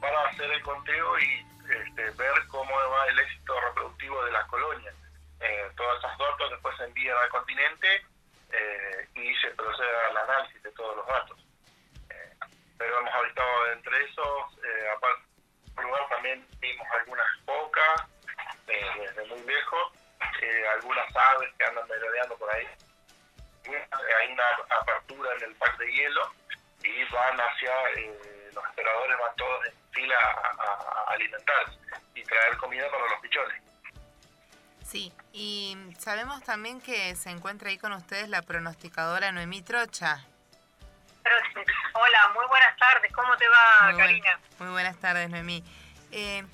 H: para hacer el conteo y este, ver cómo va el éxito reproductivo de las colonias. Eh, todas esas datos después se envían al continente eh, y se procede al análisis de todos los datos pero hemos habitado entre esos, eh, aparte lugar también vimos algunas focas eh, desde muy lejos, eh, algunas aves que andan merodeando por ahí. Hay una apertura en el parque de hielo y van hacia, eh, los esperadores van todos en fila a, a alimentarse y traer comida para los pichones.
A: Sí, y sabemos también que se encuentra ahí con ustedes la pronosticadora Noemí Trocha.
I: Hola, muy buenas tardes. ¿Cómo te va, Karina?
A: muy buenas tardes, Noemí. Eh,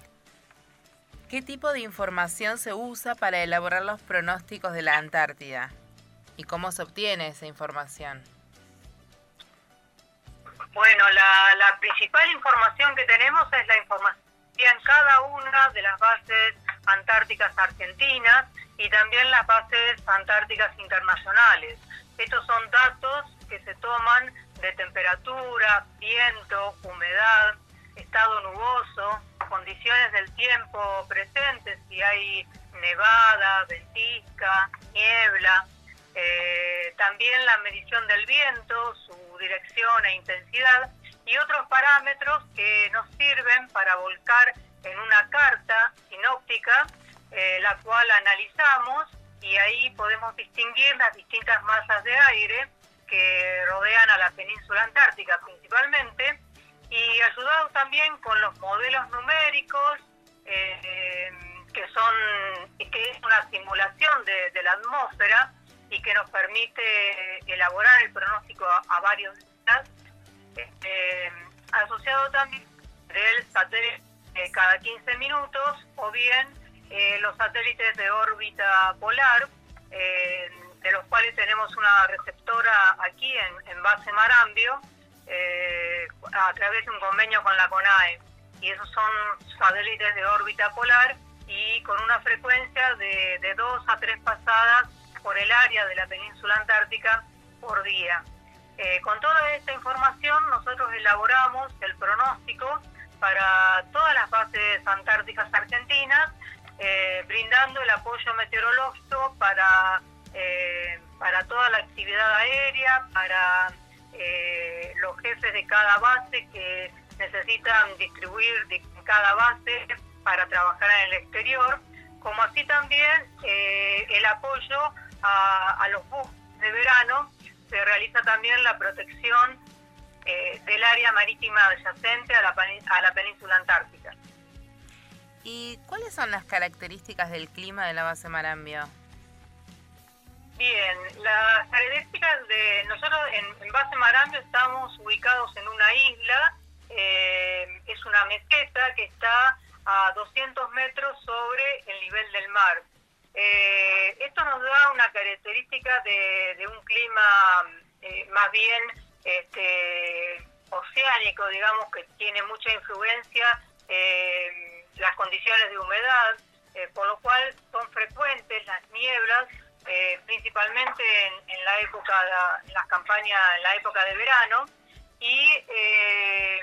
A: ¿Qué tipo de información se usa para elaborar los pronósticos de la Antártida? ¿Y cómo se obtiene esa información?
I: Bueno, la, principal información que tenemos es la información en cada una de las bases antárticas argentinas y también las bases antárticas internacionales. Estos son datos que se toman de temperatura, viento, humedad, estado nuboso, condiciones del tiempo presentes, si hay nevada, ventisca, niebla, eh, también la medición del viento, su dirección e intensidad y otros parámetros que nos sirven para volcar en una carta sinóptica, eh, la cual analizamos y ahí podemos distinguir las distintas masas de aire que rodean a la península antártica principalmente y ayudados también con los modelos numéricos eh, que son que es una simulación de, la atmósfera y que nos permite elaborar el pronóstico a, varios días eh, asociado también del satélite cada 15 minutos o bien eh, los satélites de órbita polar de los cuales tenemos una receptora aquí en, base Marambio eh, a través de un convenio con la CONAE. Y esos son satélites de órbita polar y con una frecuencia de, de dos a tres pasadas por el área de la península antártica por día. Eh, con toda esta información nosotros elaboramos el pronóstico para todas las bases antárticas argentinas, eh, brindando el apoyo meteorológico para eh, para toda la actividad aérea, para los jefes de cada base que necesitan distribuir cada base para trabajar en el exterior, como así también el apoyo a, los buques de verano, se realiza también la protección del área marítima adyacente a la, a la península antártica.
A: ¿Y cuáles son las características del clima de la base Marambio?
I: Bien, las características de nosotros en, base Marambio estamos ubicados en una isla, eh, es una meseta que está a 200 metros sobre el nivel del mar. Eh, esto nos da una característica de, un clima eh, más bien este, oceánico, digamos, que tiene mucha influencia las condiciones de humedad, por lo cual son frecuentes las nieblas eh, principalmente en, la época, en las campañas, en la época de verano, y eh,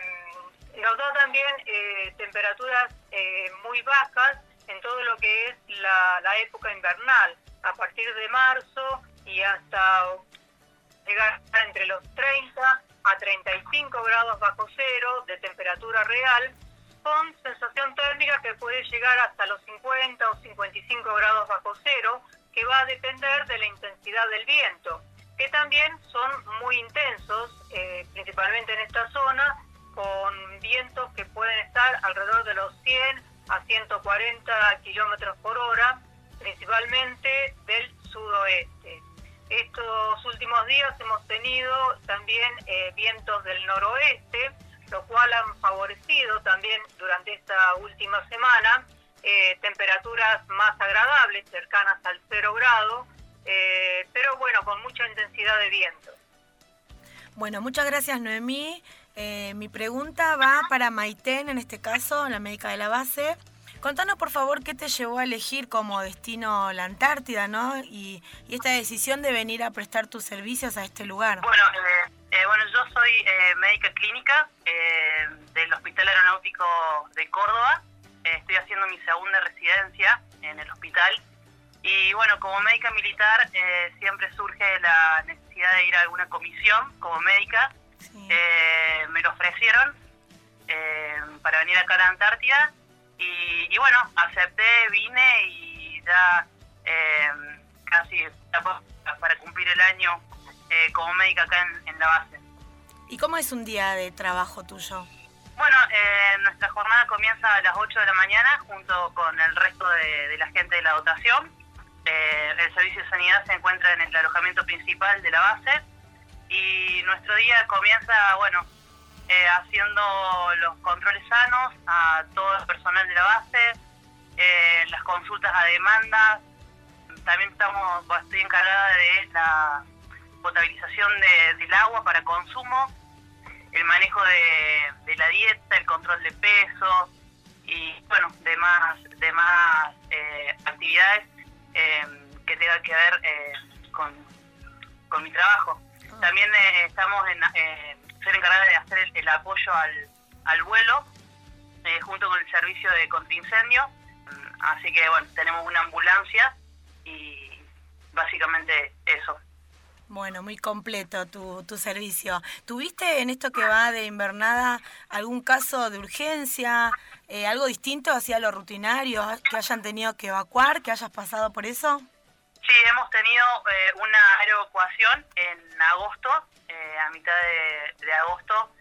I: nos da también eh, temperaturas muy bajas en todo lo que es la, época invernal, a partir de marzo y hasta llegar entre los 30 a 35 grados bajo cero de temperatura real, con sensación térmica que puede llegar hasta los 50 o 55 grados bajo cero, que va a depender de la intensidad del viento, que también son muy intensos, eh, principalmente en esta zona, con vientos que pueden estar alrededor de los 100 a 140 kilómetros por hora, principalmente del sudoeste. Estos últimos días hemos tenido también eh, vientos del noroeste, lo cual han favorecido también durante esta última semana eh, temperaturas más agradables, cercanas al cero grado, eh, pero bueno, con mucha intensidad de viento.
B: Bueno, muchas gracias Noemí. Eh, mi pregunta va para Maiten, en este caso, la médica de la base. Contanos por favor qué te llevó a elegir como destino la Antártida, ¿no? Y, esta decisión de venir a prestar tus servicios a este lugar.
J: Bueno, bueno yo soy médica clínica del Hospital Aeronáutico de Córdoba estoy haciendo mi segunda residencia en el hospital. Y bueno, como médica militar eh, siempre surge la necesidad de ir a alguna comisión como médica. Eh, me lo ofrecieron eh, para venir acá a la Antártida. Y, bueno, acepté, vine y ya casi para cumplir el año como médica acá en, en la base.
B: ¿Y cómo es un día de trabajo tuyo?
J: Bueno, eh, nuestra jornada comienza a las 8 de la mañana junto con el resto de, la gente de la dotación. Eh, el servicio de sanidad se encuentra en el alojamiento principal de la base nuestro día comienza, bueno, eh, haciendo los controles sanos a todo el personal de la base, las consultas a demanda. También estamos, estoy encargada de la potabilización del agua para consumo el manejo de, la dieta, el control de peso, y bueno, demás, demás eh, actividades eh, que tengan que ver eh, con, con mi trabajo. También eh, estamos en, eh, ser encargada de hacer el, apoyo al, al vuelo eh, junto con el servicio de contraincendio. Mm, Así que bueno, tenemos una ambulancia y básicamente eso.
B: Bueno, muy completo tu, tu servicio. ¿Tuviste en esto que va de invernada algún caso de urgencia, eh, algo distinto hacia lo rutinario, que hayan tenido que evacuar, que hayas pasado por eso?
J: Sí, hemos tenido eh, una aeroevacuación en agosto, eh, a mitad de, agosto,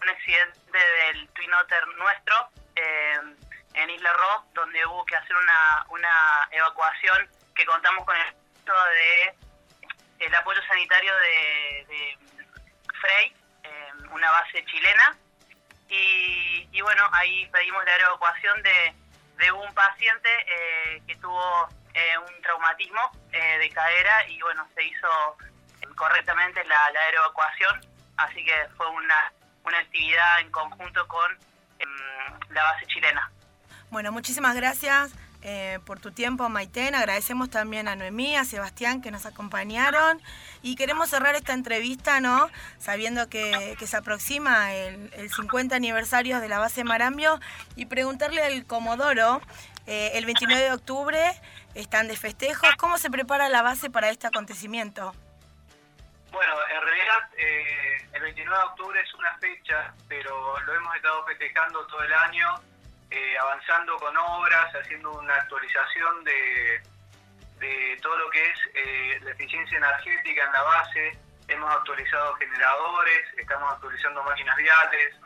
J: un accidente del Twin Otter nuestro eh, en Isla Ross, donde hubo que hacer una, una evacuación que contamos con el apoyo sanitario de, Frey, eh, una base chilena, y, y bueno, ahí pedimos la aeroevacuación de, de un paciente eh, que tuvo eh, un traumatismo eh, de cadera y bueno, se hizo correctamente la, la aeroevacuación, así que fue una, una actividad en conjunto con em, la base chilena.
B: Bueno, muchísimas gracias eh, por tu tiempo, Maiten. Agradecemos también a Noemí, a Sebastián que nos acompañaron. Y queremos cerrar esta entrevista, ¿no? Sabiendo que, que se aproxima el, el 50 aniversario de la base Marambio y preguntarle al Comodoro, eh, el 29 de octubre están de festejos, ¿cómo se prepara la base para este acontecimiento?
G: Bueno, en realidad eh, el 29 de octubre es una fecha, pero lo hemos estado festejando todo el año, eh, avanzando con obras, haciendo una actualización de, de todo lo que es eh, la eficiencia energética en la base. Hemos actualizado generadores, estamos actualizando máquinas viales,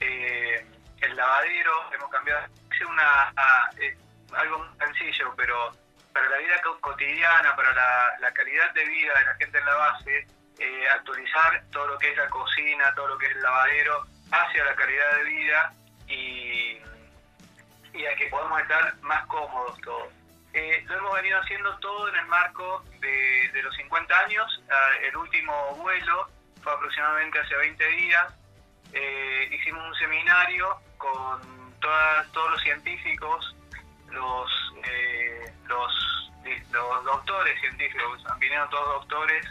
G: el lavadero, hemos cambiado. Una, a- es algo sencillo, pero para la vida co- cotidiana, para la, la calidad de vida de la gente en la base, eh, actualizar todo lo que es la cocina, todo lo que es el lavadero, hacia la calidad de vida y, y a que podamos estar más cómodos todos. Eh, lo hemos venido haciendo todo en el marco de, de los 50 años. Ah, el último vuelo fue aproximadamente hace 20 días. Eh, hicimos un seminario con todas, todos los científicos, los, eh, los, los doctores científicos, vinieron todos doctores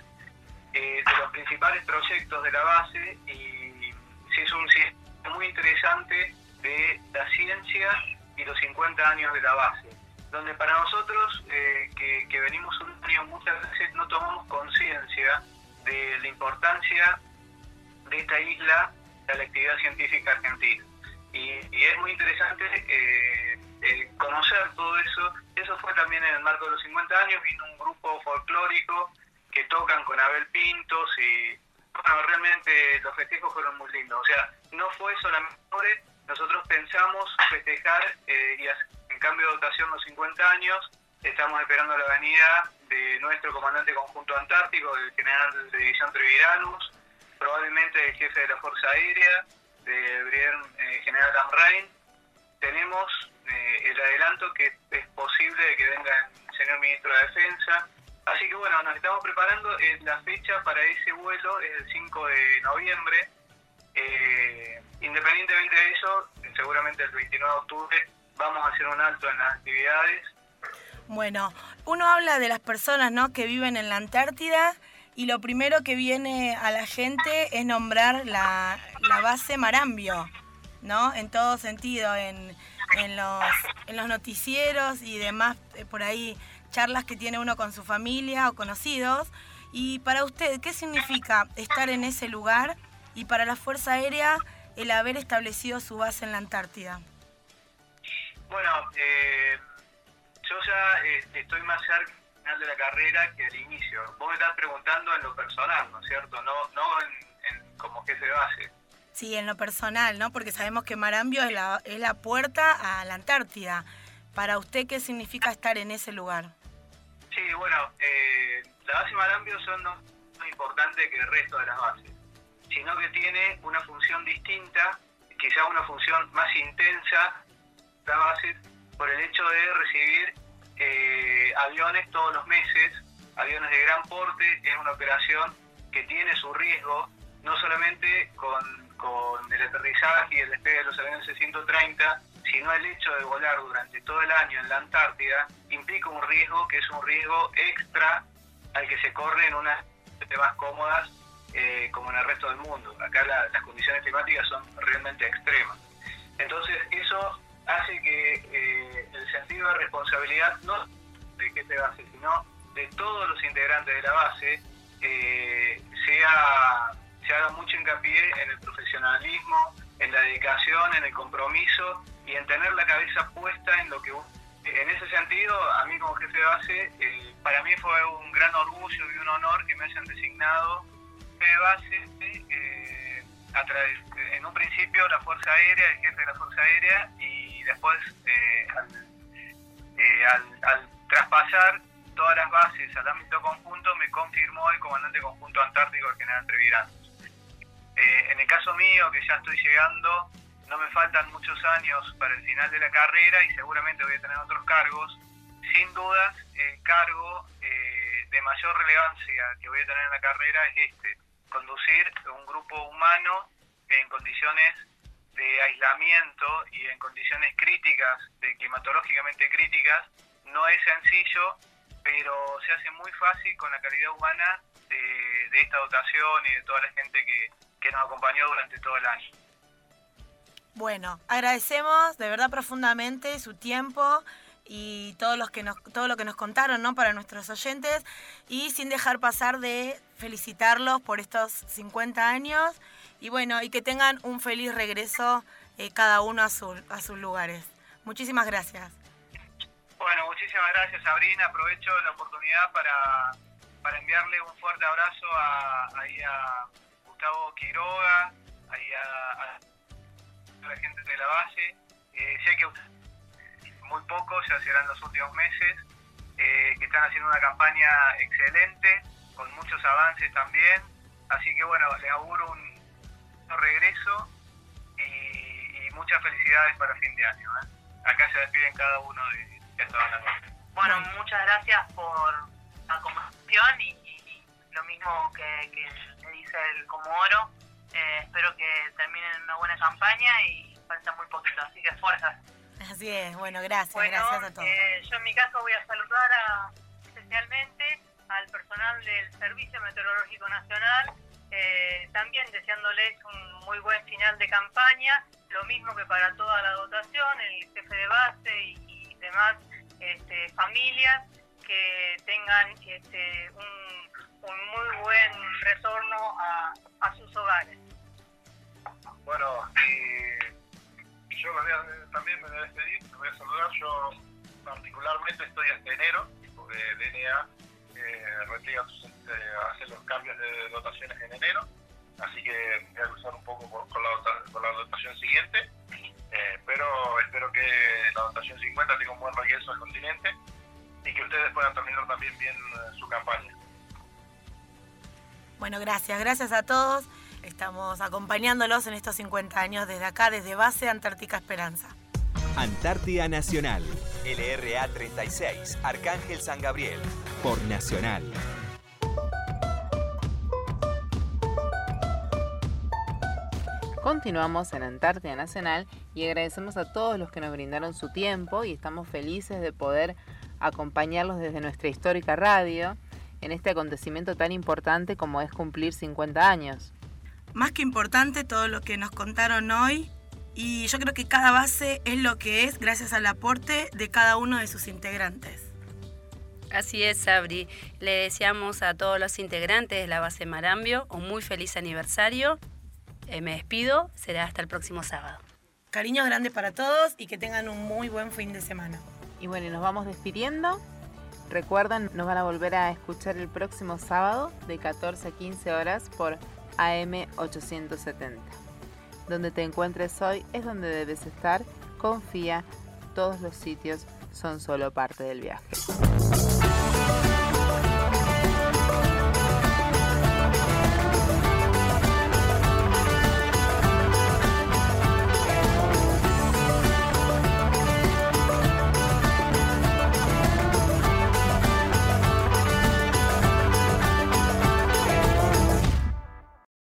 G: eh, de los principales proyectos de la base y se hizo un cierre muy interesante de la ciencia y los 50 años de la base, donde para nosotros eh, que, venimos un año muchas veces no tomamos conciencia de la importancia de esta isla a la actividad científica argentina. Y, es muy interesante eh, conocer todo eso. Eso fue también en el marco de los 50 años, vino un grupo folclórico que tocan con Abel Pintos y bueno, realmente los festejos fueron muy lindos. O sea, no fue solamente, nosotros pensamos festejar eh, y en cambio de dotación los 50 años, estamos esperando la venida de nuestro comandante conjunto antártico, el general de división Treviranus, probablemente el jefe de la Fuerza Aérea, de Brigadier eh, General Amrain. Tenemos eh, el adelanto que es posible de que venga el señor ministro de Defensa. Así que bueno, nos estamos preparando. Eh, la fecha para ese vuelo es el 5 de noviembre. Eh, independientemente de eso, seguramente el 29 de octubre vamos a hacer un alto en las actividades.
B: Bueno, uno habla de las personas ¿no? que viven en la Antártida y lo primero que viene a la gente es nombrar la, la base Marambio, ¿no? En todo sentido, en, en los, en los noticieros y demás, eh, por ahí charlas que tiene uno con su familia o conocidos. Y para usted, ¿qué significa estar en ese lugar y para la Fuerza Aérea el haber establecido su base en la Antártida?
G: Bueno, eh, yo ya eh, estoy más cerca al final de la carrera que al inicio. Vos me estás preguntando en lo personal, ¿no es cierto? No, no en, en como jefe de base.
B: Sí, en lo personal, ¿no? Porque sabemos que Marambio es la, es la puerta a la Antártida. Para usted, ¿qué significa estar en ese lugar?
G: Sí, bueno, eh, la base Marambio son no más importante que el resto de las bases, sino que tiene una función distinta, quizá una función más intensa, la base, por el hecho de recibir eh, aviones todos los meses, aviones de gran porte, es una operación que tiene su riesgo, no solamente con, con el aterrizaje y el despegue de los aviones C-130, sino el hecho de volar durante todo el año en la Antártida implica un riesgo que es un riesgo extra al que se corre en unas más cómodas eh, como en el resto del mundo. Acá las condiciones climáticas son realmente extremas. Entonces eso hace que eh, el sentido de responsabilidad no de que base, sino de todos los integrantes de la base, eh, sea, se haga mucho hincapié en el profesionalismo, en la dedicación, en el compromiso y en tener la cabeza puesta en lo que en ese sentido, a mí como jefe de base, eh, para mí fue un gran orgullo y un honor que me hayan designado jefe de base eh, a en un principio la Fuerza Aérea, el jefe de la Fuerza Aérea, y después eh, al, al, traspasar todas las bases al ámbito conjunto me confirmó el comandante conjunto antártico, el general Trevirán. En el caso mío, que ya estoy llegando, no me faltan muchos años para el final de la carrera y seguramente voy a tener otros cargos. Sin dudas, el cargo eh, de mayor relevancia que voy a tener en la carrera es este, conducir un grupo humano en condiciones de aislamiento y en condiciones críticas, de climatológicamente críticas, no es sencillo, pero se hace muy fácil con la calidad humana de, de esta dotación y de toda la gente que, que nos acompañó durante todo el año.
B: Bueno, agradecemos de verdad profundamente su tiempo y todo, los que nos, todo lo que nos contaron ¿no? para nuestros oyentes y sin dejar pasar de felicitarlos por estos 50 años y bueno, y que tengan un feliz regreso eh, cada uno a, a sus lugares. Muchísimas gracias.
G: Bueno, muchísimas gracias Sabrina. Aprovecho la oportunidad para, para enviarle un fuerte abrazo a, a Gustavo Quiroga, a, a la gente de la base. Eh, sé que muy pocos, ya serán los últimos meses, eh, que están haciendo una campaña excelente, con muchos avances también. Así que bueno, les auguro un, regreso y, muchas felicidades para fin de año. ¿eh? Acá se despiden cada uno de, de
J: Bueno, muchas gracias por la conversación y, lo mismo que, que dice el Comoro eh, espero que terminen una buena campaña y falta muy poquito, así que fuerzas.
B: Así es, bueno, gracias, gracias a todos.
I: Eh, yo en mi caso voy a saludar a, especialmente al personal del Servicio Meteorológico Nacional, eh, también deseándoles un muy buen final de campaña, lo mismo que para toda la dotación, el jefe de base y, demás este, familias que tengan este, un un muy buen retorno a, sus hogares.
H: Bueno, y yo también me voy a despedir, me voy a saludar. Yo particularmente estoy hasta enero, porque DNA eh, retira este, hace los cambios de dotaciones en enero, así que voy a cruzar un poco con, la, con la dotación siguiente. Eh, pero espero que la dotación 50 tenga un buen regreso al continente y que ustedes puedan terminar también bien eh, su campaña.
B: Bueno, gracias, gracias a todos. Estamos acompañándolos en estos 50 años desde acá, desde Base Antártica Esperanza.
D: Antártida Nacional, LRA 36, Arcángel San Gabriel, por Nacional.
A: Continuamos en Antártida Nacional y agradecemos a todos los que nos brindaron su tiempo y estamos felices de poder acompañarlos desde nuestra histórica radio en este acontecimiento tan importante como es cumplir 50 años.
B: Más que importante todo lo que nos contaron hoy y yo creo que cada base es lo que es gracias al aporte de cada uno de sus integrantes.
C: Así es, Sabri. Le deseamos a todos los integrantes de la base Marambio un muy feliz aniversario. Eh, me despido, será hasta el próximo sábado.
B: Cariño grande para todos y que tengan un muy buen fin de semana.
A: Y bueno, nos vamos despidiendo. Recuerdan, nos van a volver a escuchar el próximo sábado de 14 a 15 horas por AM 870. Donde te encuentres hoy es donde debes estar. Confía, todos los sitios son solo parte del viaje.